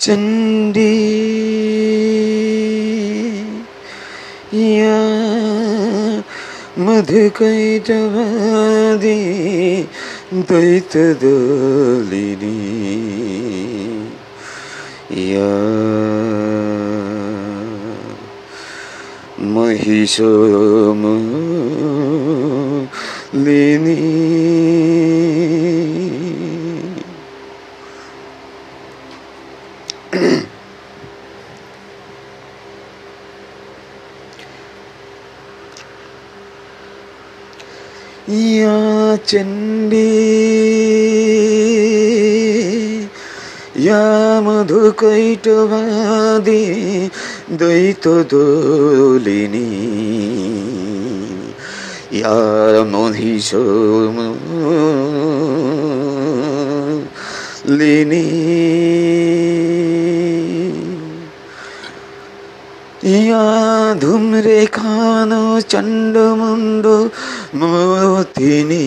chân đi ಮಧುಕೈಟವಾದಿ ದ್ವೈತದೋಲಿನಿ ಯಾ महिषम مثلني या چنڈی या مدھو کوئی ٹوادی دوئی تو আর মধীশ লিনি। ইয়া ধুমরে খান চণ্ডমুণ্ড মতিনী।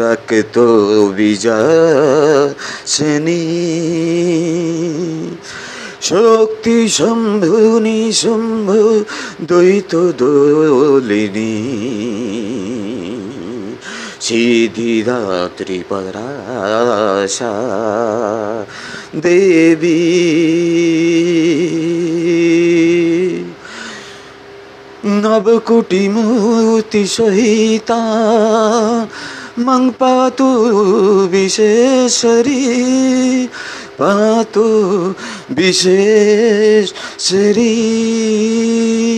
রক্ত বিজা শনি শক্তি শম্ভু দ্বৈত দোলিনী। সিদ্ধিদাত্রী পরাশা দেবী। নবকুটি মূর্তি সহিতা মং পাতু Dices sería.